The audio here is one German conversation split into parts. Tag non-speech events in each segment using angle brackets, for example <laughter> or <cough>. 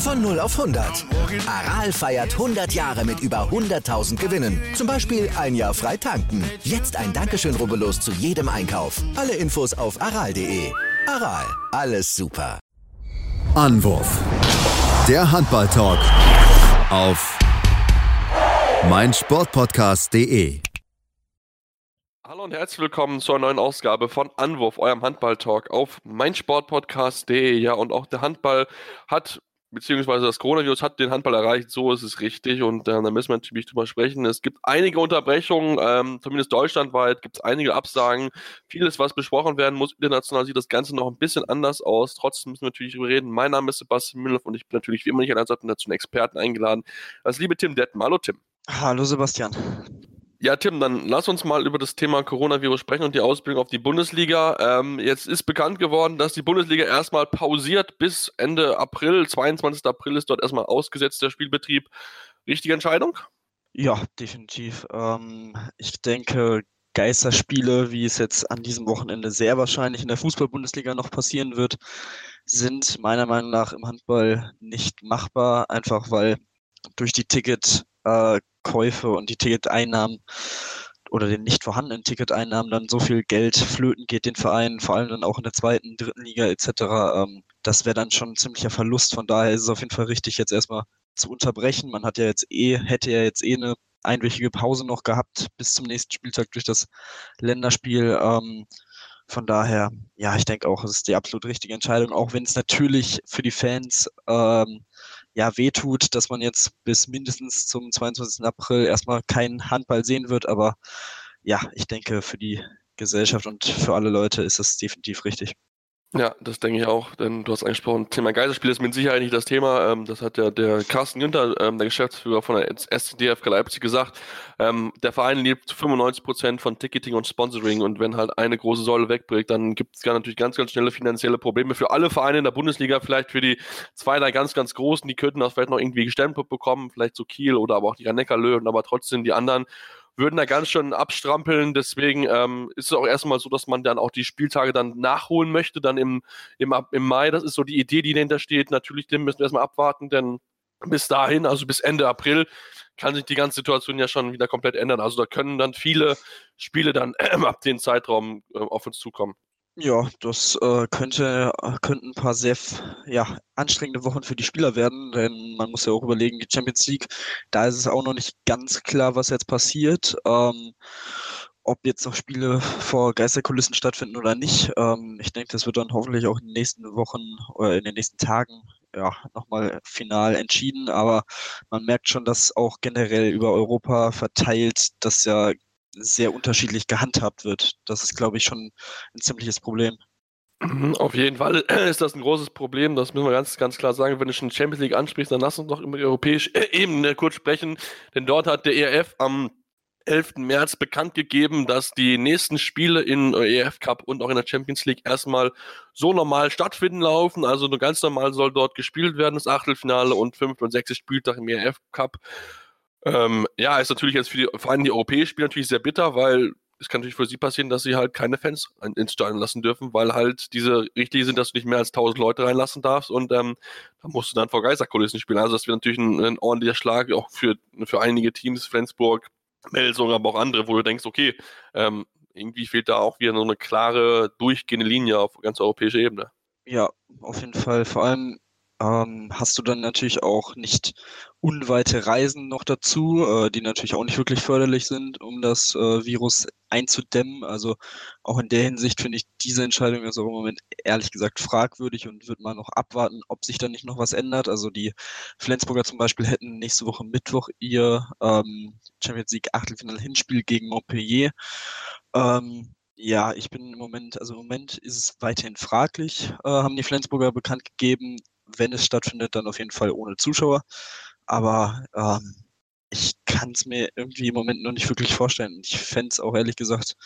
Von 0 auf 100. Aral feiert 100 Jahre mit über 100.000 Gewinnen. Zum Beispiel ein Jahr frei tanken. Jetzt ein Dankeschön, rubbellos zu jedem Einkauf. Alle Infos auf aral.de. Aral, alles super. Anwurf. Der Handball-Talk auf meinsportpodcast.de. Hallo und herzlich willkommen zur neuen Ausgabe von Anwurf, eurem Handball-Talk auf meinsportpodcast.de. Ja, und auch der Handball hat beziehungsweise das Coronavirus hat den Handball erreicht, so ist es richtig und äh, da müssen wir natürlich drüber sprechen. Es gibt einige Unterbrechungen, ähm, zumindest deutschlandweit gibt es einige Absagen. Vieles, was besprochen werden muss, international sieht das Ganze noch ein bisschen anders aus. Trotzdem müssen wir natürlich darüber reden. Mein Name ist Sebastian Müller und ich bin natürlich wie immer nicht an der dazu einen Experten eingeladen. Das liebe Tim Detten. Hallo Tim. Hallo Sebastian. Ja, Tim, dann lass uns mal über das Thema Coronavirus sprechen und die Ausbildung auf die Bundesliga. Ähm, jetzt ist bekannt geworden, dass die Bundesliga erstmal pausiert bis Ende April. 22. April ist dort erstmal ausgesetzt, der Spielbetrieb. Richtige Entscheidung? Ja, definitiv. Ähm, ich denke, Geisterspiele, wie es jetzt an diesem Wochenende sehr wahrscheinlich in der Fußball-Bundesliga noch passieren wird, sind meiner Meinung nach im Handball nicht machbar, einfach weil durch die Ticket äh, Käufe und die Ticketeinnahmen oder den nicht vorhandenen Ticketeinnahmen dann so viel Geld flöten geht den Vereinen, vor allem dann auch in der zweiten, dritten Liga etc. Ähm, das wäre dann schon ein ziemlicher Verlust. Von daher ist es auf jeden Fall richtig, jetzt erstmal zu unterbrechen. Man hat ja jetzt eh, hätte ja jetzt eh eine einwöchige Pause noch gehabt bis zum nächsten Spieltag durch das Länderspiel. Ähm, von daher, ja, ich denke auch, es ist die absolut richtige Entscheidung, auch wenn es natürlich für die Fans ähm, ja wehtut, dass man jetzt bis mindestens zum 22. April erstmal keinen Handball sehen wird. Aber ja, ich denke, für die Gesellschaft und für alle Leute ist es definitiv richtig. Ja, das denke ich auch, denn du hast angesprochen, Thema Geisterspiel ist mit Sicherheit nicht das Thema. Ähm, das hat ja der Carsten Günther, ähm, der Geschäftsführer von der SCDF Leipzig gesagt. Ähm, der Verein lebt zu 95 Prozent von Ticketing und Sponsoring und wenn halt eine große Säule wegbricht, dann gibt es natürlich ganz, ganz schnelle finanzielle Probleme für alle Vereine in der Bundesliga, vielleicht für die zwei, drei ganz, ganz großen, die könnten das vielleicht noch irgendwie gestempelt bekommen, vielleicht so Kiel oder aber auch die Rhein-Neckar-Löwen, aber trotzdem die anderen würden da ganz schön abstrampeln. Deswegen ähm, ist es auch erstmal so, dass man dann auch die Spieltage dann nachholen möchte, dann im, im, im Mai. Das ist so die Idee, die dahinter steht. Natürlich, den müssen wir erstmal abwarten, denn bis dahin, also bis Ende April, kann sich die ganze Situation ja schon wieder komplett ändern. Also da können dann viele Spiele dann äh, <clears throat> ab dem Zeitraum äh, auf uns zukommen. Ja, das äh, könnte, äh, könnten ein paar sehr ja, anstrengende Wochen für die Spieler werden, denn man muss ja auch überlegen, die Champions League, da ist es auch noch nicht ganz klar, was jetzt passiert. Ähm, ob jetzt noch Spiele vor Geisterkulissen stattfinden oder nicht. Ähm, ich denke, das wird dann hoffentlich auch in den nächsten Wochen oder in den nächsten Tagen ja, nochmal final entschieden. Aber man merkt schon, dass auch generell über Europa verteilt, dass ja sehr unterschiedlich gehandhabt wird. Das ist, glaube ich, schon ein ziemliches Problem. Mhm, auf jeden Fall <clears throat> ist das ein großes Problem, das müssen wir ganz, ganz klar sagen. Wenn du schon Champions League ansprichst, dann lass uns noch über die europäische <clears throat> Ebene kurz sprechen, denn dort hat der ERF am 11. März bekannt gegeben, dass die nächsten Spiele in EF Cup und auch in der Champions League erstmal so normal stattfinden laufen. Also nur ganz normal soll dort gespielt werden, das Achtelfinale und 5. und 6. Spieltag im EF Cup. Ähm, ja, ist natürlich jetzt für die, vor allem die europäischen Spieler natürlich sehr bitter, weil es kann natürlich für sie passieren, dass sie halt keine Fans ins Stadion lassen dürfen, weil halt diese Richtlinien sind, dass du nicht mehr als 1000 Leute reinlassen darfst und ähm, da musst du dann vor Geisterkulissen spielen. Also das wäre natürlich ein, ein, ordentlicher Schlag auch für, für einige Teams, Flensburg, Melsung, aber auch andere, wo du denkst, okay, ähm, irgendwie fehlt da auch wieder so eine klare, durchgehende Linie auf ganz europäischer Ebene. Ja, auf jeden Fall. Vor allem ähm, hast du dann natürlich auch nicht unweite Reisen noch dazu, äh, die natürlich auch nicht wirklich förderlich sind, um das äh, Virus einzudämmen. Also auch in der Hinsicht finde ich diese Entscheidung also im Moment ehrlich gesagt fragwürdig und würde mal noch abwarten, ob sich da nicht noch was ändert. Also die Flensburger zum Beispiel hätten nächste Woche Mittwoch ihr ähm, Champions League Achtelfinale Hinspiel gegen Montpellier. Ähm, ja, ich bin im Moment, also im Moment ist es weiterhin fraglich, äh, haben die Flensburger bekannt gegeben wenn es stattfindet, dann auf jeden Fall ohne Zuschauer. aber ähm, ich kann es mir irgendwie im Moment noch nicht wirklich vorstellen. Ich fände es auch ehrlich gesagt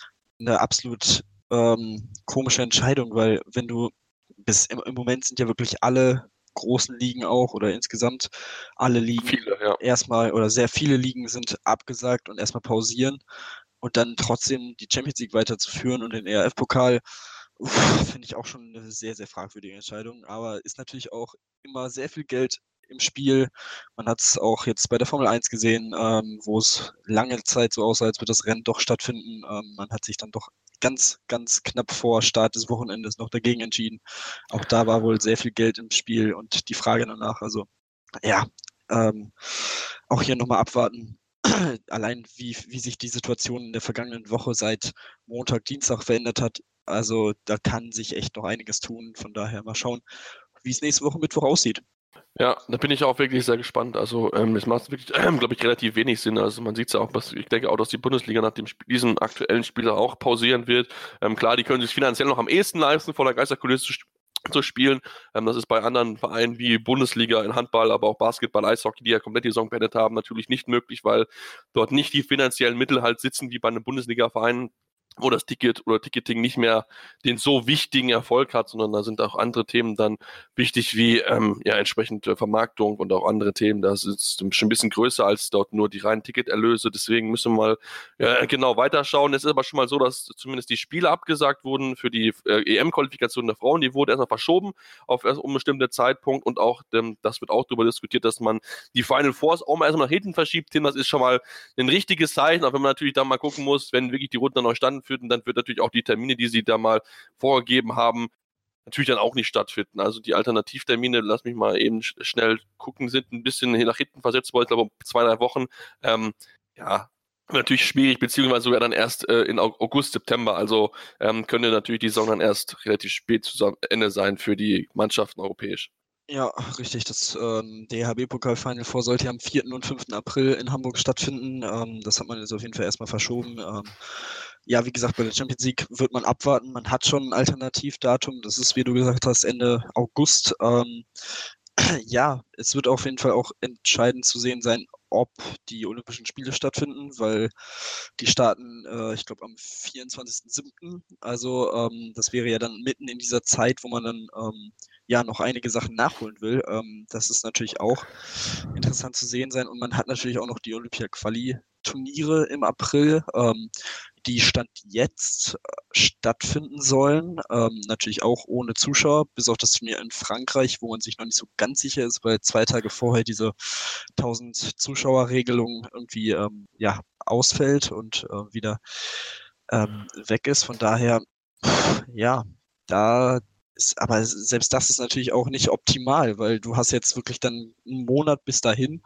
eine absolut ähm, komische Entscheidung, weil wenn du bis im, im, Moment sind ja wirklich alle großen Ligen auch oder insgesamt alle Ligen viele, ja. erstmal oder sehr viele Ligen sind abgesagt und erstmal pausieren und dann trotzdem die Champions League weiterzuführen und den ERF-Pokal finde ich auch schon eine sehr, sehr fragwürdige Entscheidung. Aber ist natürlich auch immer sehr viel Geld im Spiel. Man hat es auch jetzt bei der Formel 1 gesehen, ähm, wo es lange Zeit so aussah, als würde das Rennen doch stattfinden. Ähm, man hat sich dann doch ganz, ganz knapp vor Start des Wochenendes noch dagegen entschieden. Auch da war wohl sehr viel Geld im Spiel und die Frage danach, also ja, ähm, auch hier nochmal abwarten. <clears throat> Allein wie, wie sich die Situation in der vergangenen Woche seit Montag, Dienstag verändert hat, also da kann sich echt noch einiges tun. Von daher mal schauen, wie es nächste Woche Mittwoch aussieht. Ja, da bin ich auch wirklich sehr gespannt. Also ähm, es macht wirklich, <clears throat> äh, glaube ich, relativ wenig Sinn. Also man sieht es ja auch, was, ich denke auch, dass die Bundesliga nach dem, diesem aktuellen Spieler auch pausieren wird. Ähm, klar, die können sich finanziell noch am ehesten leisten, vor der Geisterkulisse zu, zu spielen. Ähm, das ist bei anderen Vereinen wie Bundesliga in Handball, aber auch Basketball, Eishockey, die ja komplett die Saison beendet haben, natürlich nicht möglich, weil dort nicht die finanziellen Mittel halt sitzen wie bei einem Bundesliga-Verein wo das Ticket oder Ticketing nicht mehr den so wichtigen Erfolg hat, sondern da sind auch andere Themen dann wichtig, wie ähm, ja entsprechend äh, Vermarktung und auch andere Themen. Das ist schon ein bisschen größer als dort nur die reinen Ticketerlöse. Deswegen müssen wir mal ja, genau weiterschauen. Es ist aber schon mal so, dass zumindest die Spiele abgesagt wurden für die äh, EM-Qualifikation der Frauen. Die wurde erstmal verschoben auf erst unbestimmte Zeitpunkt und auch, ähm, das wird auch darüber diskutiert, dass man die Final Fours auch mal erstmal nach hinten verschiebt. Das ist schon mal ein richtiges Zeichen, auch wenn man natürlich dann mal gucken muss, wenn wirklich die Runden dann neu standen stattfinden, dann wird natürlich auch die Termine, die sie da mal vorgegeben haben, natürlich dann auch nicht stattfinden. Also die Alternativtermine, lass mich mal eben schnell gucken, sind ein bisschen nach hinten versetzt worden, ich glaube zwei, drei Wochen. Ähm, ja, natürlich schwierig, beziehungsweise sogar dann erst äh, in August, September. Also ähm, könnte natürlich die Saison dann erst relativ spät zu Ende sein für die Mannschaften europäisch. Ja, richtig. Das ähm, DHB-Pokal-Final vor sollte ja am 4. und 5. April in Hamburg stattfinden. Ähm, das hat man jetzt auf jeden Fall erstmal verschoben. Ähm, ja, wie gesagt, bei der Champions League wird man abwarten. Man hat schon ein Alternativdatum. Das ist, wie du gesagt hast, Ende August. Ähm, <clears throat> ja, es wird auf jeden Fall auch entscheidend zu sehen sein, ob die Olympischen Spiele stattfinden, weil die starten, äh, ich glaube, am 24.07. Also ähm, das wäre ja dann mitten in dieser Zeit, wo man dann ähm, ja noch einige Sachen nachholen will. Ähm, das ist natürlich auch interessant zu sehen sein. Und man hat natürlich auch noch die Olympia-Quali-Turniere im April. Ähm, die Stand jetzt äh, stattfinden sollen. Ähm, natürlich auch ohne Zuschauer, bis auf das Turnier in Frankreich, wo man sich noch nicht so ganz sicher ist, weil zwei Tage vorher diese 1000 Zuschauer-Regelung irgendwie ähm, ja, ausfällt und äh, wieder ähm, weg ist. Von daher, ja, da aber selbst das ist natürlich auch nicht optimal, weil du hast jetzt wirklich dann einen Monat bis dahin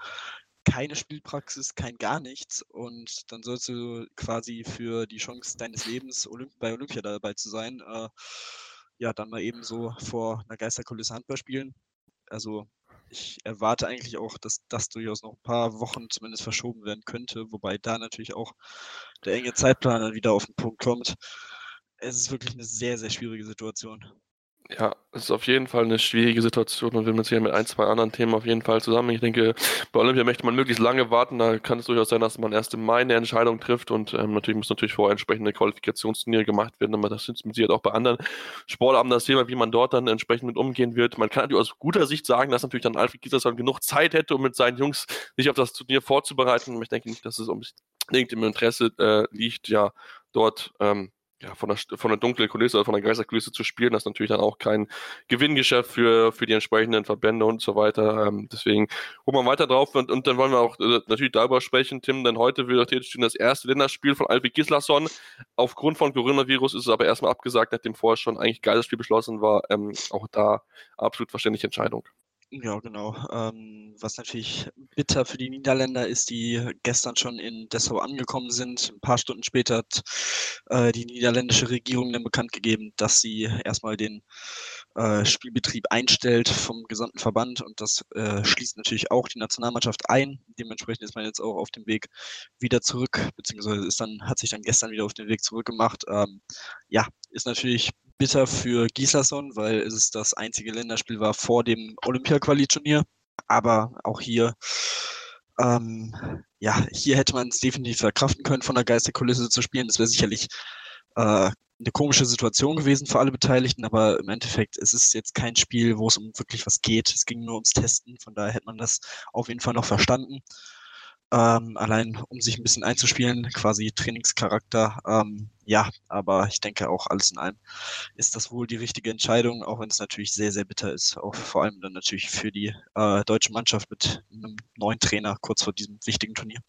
keine Spielpraxis, kein gar nichts und dann sollst du quasi für die Chance deines Lebens Olymp bei Olympia dabei zu sein, äh, ja, dann mal eben so vor einer Geisterkulisse Handball spielen. Also ich erwarte eigentlich auch, dass das durchaus noch ein paar Wochen zumindest verschoben werden könnte, wobei da natürlich auch der enge Zeitplan dann wieder auf den Punkt kommt. Es ist wirklich eine sehr, sehr schwierige Situation. Ja, es ist auf jeden Fall eine schwierige Situation und wir müssen hier mit ein, zwei anderen Themen auf jeden Fall zusammen. Ich denke, bei Olympia möchte man möglichst lange warten. Da kann es durchaus sein, dass man erst im Mai eine Entscheidung trifft und ähm, natürlich muss natürlich vorher entsprechende Qualifikationsturniere gemacht werden, aber das sind Sicherheit auch bei anderen Sportarten das Thema, wie man dort dann entsprechend mit umgehen wird. Man kann natürlich aus guter Sicht sagen, dass natürlich dann Alfred Gislason genug Zeit hätte, um mit seinen Jungs sich auf das Turnier vorzubereiten. Ich denke nicht, dass es unbedingt im Interesse äh, liegt, ja, dort ähm, ja, von der, von der dunklen Kulisse oder von der Geisterkulisse zu spielen, das ist natürlich dann auch kein Gewinngeschäft für, für die entsprechenden Verbände und so weiter. Ähm, deswegen gucken wir weiter drauf und, und dann wollen wir auch äh, natürlich darüber sprechen, Tim, denn heute wird das erste Länderspiel von Alfred Gislason. Aufgrund von Coronavirus ist es aber erstmal abgesagt, nachdem vorher schon eigentlich geiles Spiel beschlossen war. Ähm, auch da absolut verständliche Entscheidung. Ja, genau. Ähm, was natürlich bitter für die Niederländer ist, die gestern schon in Dessau angekommen sind. Ein paar Stunden später hat äh, die niederländische Regierung dann bekannt gegeben, dass sie erstmal den äh, Spielbetrieb einstellt vom gesamten Verband und das äh, schließt natürlich auch die Nationalmannschaft ein. Dementsprechend ist man jetzt auch auf dem Weg wieder zurück, beziehungsweise ist dann, hat sich dann gestern wieder auf den Weg zurückgemacht. Ähm, ja, ist natürlich bitter für Gislason, weil es das einzige Länderspiel war vor dem Olympia-Quali-Turnier. Aber auch hier Ähm, ja, hier hätte man es definitiv verkraften können, von der Geisterkulisse zu spielen. Das wäre sicherlich äh, eine komische Situation gewesen für alle Beteiligten, aber im Endeffekt es ist jetzt kein Spiel, wo es um wirklich was geht. Es ging nur ums Testen, von daher hätte man das auf jeden Fall noch verstanden. Ähm, allein um sich ein bisschen einzuspielen, quasi Trainingscharakter. Ähm, ja, aber ich denke auch alles in allem ist das wohl die richtige Entscheidung, auch wenn es natürlich sehr, sehr bitter ist. Auch vor allem dann natürlich für die äh, deutsche Mannschaft mit einem neuen Trainer kurz vor diesem wichtigen Turnier.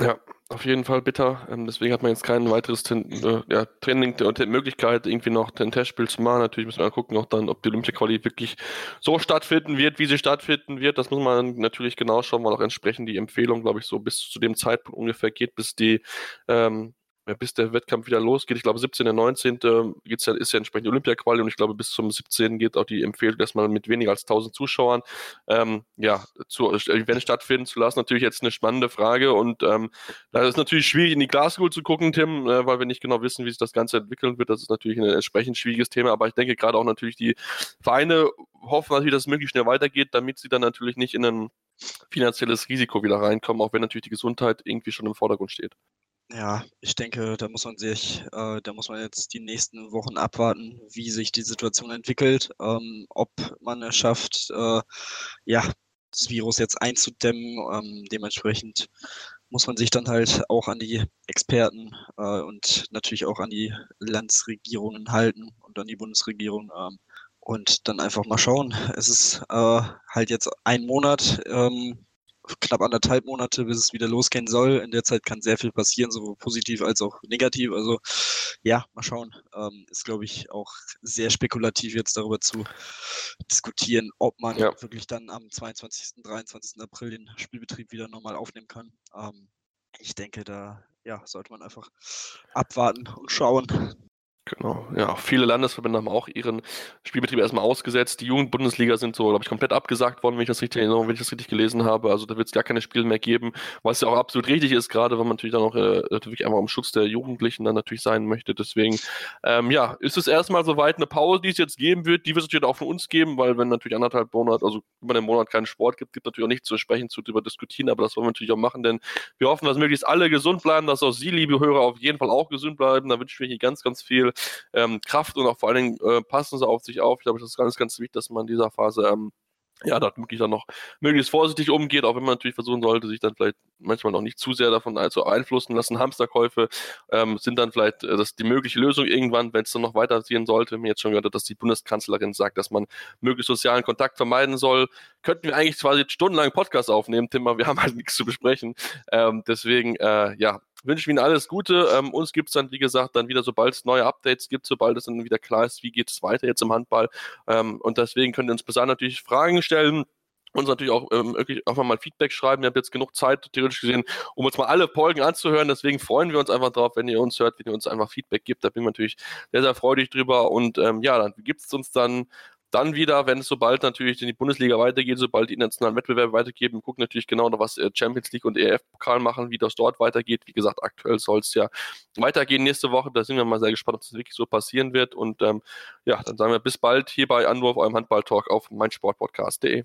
Ja, auf jeden Fall bitter. Ähm, deswegen hat man jetzt kein weiteres äh, ja, Training und Möglichkeit, irgendwie noch ein Testspiel zu machen. Natürlich müssen wir gucken, auch dann, ob die Olympia-Quali wirklich so stattfinden wird, wie sie stattfinden wird. Das muss man natürlich genau schauen, weil auch entsprechend die Empfehlung, glaube ich, so bis zu dem Zeitpunkt ungefähr geht, bis die ähm, bis der Wettkampf wieder losgeht. Ich glaube, 17. und 19. Geht's ja, ist ja entsprechend Olympia-Quali und ich glaube, bis zum 17. geht auch die Empfehlung, dass man mit weniger als 1000 Zuschauern ähm, ja, zu Event stattfinden zu lassen. Natürlich jetzt eine spannende Frage und ähm, da ist natürlich schwierig, in die Glaskugel zu gucken, Tim, äh, weil wir nicht genau wissen, wie sich das Ganze entwickeln wird. Das ist natürlich ein entsprechend schwieriges Thema, aber ich denke gerade auch natürlich die Vereine hoffen natürlich, dass es möglichst schnell weitergeht, damit sie dann natürlich nicht in ein finanzielles Risiko wieder reinkommen, auch wenn natürlich die Gesundheit irgendwie schon im Vordergrund steht. Ja, ich denke, da muss man sich, äh, da muss man jetzt die nächsten Wochen abwarten, wie sich die Situation entwickelt, ähm, ob man es schafft, äh, ja, das Virus jetzt einzudämmen. Ähm, dementsprechend muss man sich dann halt auch an die Experten äh, und natürlich auch an die Landesregierungen halten und an die Bundesregierung. Ähm, und dann einfach mal schauen. Es ist äh, halt jetzt ein Monat. Ähm, knapp anderthalb Monate, bis es wieder losgehen soll. In der Zeit kann sehr viel passieren, sowohl positiv als auch negativ. Also ja, mal schauen. Ähm, ist, glaube ich, auch sehr spekulativ jetzt darüber zu diskutieren, ob man ja. wirklich dann am 22., 23. April den Spielbetrieb wieder normal aufnehmen kann. Ähm, ich denke, da ja, sollte man einfach abwarten und schauen. Genau, ja, viele Landesverbände haben auch ihren Spielbetrieb erstmal ausgesetzt. Die Jugendbundesliga sind so, glaube ich, komplett abgesagt worden, wenn ich das richtig erinnere, wenn ich das richtig gelesen habe. Also da wird es gar keine Spiele mehr geben, was ja auch absolut richtig ist, gerade wenn man natürlich dann auch äh, natürlich einfach um Schutz der Jugendlichen dann natürlich sein möchte. Deswegen, ähm, ja, ist es erstmal soweit eine Pause, die es jetzt geben wird. Die wird es natürlich auch von uns geben, weil wenn natürlich anderthalb Monate, also über den Monat keinen Sport gibt, gibt natürlich auch nichts zu sprechen, zu darüber diskutieren, aber das wollen wir natürlich auch machen, denn wir hoffen, dass möglichst alle gesund bleiben, dass auch Sie, liebe Hörer, auf jeden Fall auch gesund bleiben. Da wünschen wir hier ganz, ganz viel ähm, Kraft und auch vor allen Dingen äh, passen sie auf sich auf. Ich glaube, das ist ganz, ganz wichtig, dass man in dieser Phase ähm, ja, dort wirklich dann noch möglichst vorsichtig umgeht, auch wenn man natürlich versuchen sollte, sich dann vielleicht manchmal noch nicht zu sehr davon also einflussen lassen. Hamsterkäufe ähm, sind dann vielleicht äh, das die mögliche Lösung irgendwann, wenn es dann noch weiterziehen sollte. Mir jetzt schon gehört, dass die Bundeskanzlerin sagt, dass man möglichst sozialen Kontakt vermeiden soll. Könnten wir eigentlich quasi stundenlang Podcast aufnehmen, Tim, aber wir haben halt nichts zu besprechen. Ähm, deswegen, äh, ja, wünsche Ihnen alles Gute. Ähm, uns gibt es dann, wie gesagt, dann wieder, sobald es neue Updates gibt, sobald es dann wieder klar ist, wie geht es weiter jetzt im Handball. Ähm, und deswegen könnt ihr uns bis dahin natürlich Fragen stellen uns natürlich auch ähm, wirklich einfach mal Feedback schreiben. Ihr habt jetzt genug Zeit, theoretisch gesehen, um uns mal alle Folgen anzuhören. Deswegen freuen wir uns einfach drauf, wenn ihr uns hört, wenn ihr uns einfach Feedback gibt. Da bin ich natürlich sehr, sehr freudig drüber. Und ähm, ja, dann gibt es uns dann dann wieder, wenn es sobald natürlich in die Bundesliga weitergeht, sobald die internationalen Wettbewerbe weitergeben, gucken natürlich genau noch, was äh, Champions League und ERF-Pokal machen, wie das dort weitergeht. Wie gesagt, aktuell soll es ja weitergehen nächste Woche. Da sind wir mal sehr gespannt, ob das wirklich so passieren wird. Und ähm, ja, dann sagen wir bis bald hier bei Anwurf, eurem Handball-Talk auf meinsportpodcast.de.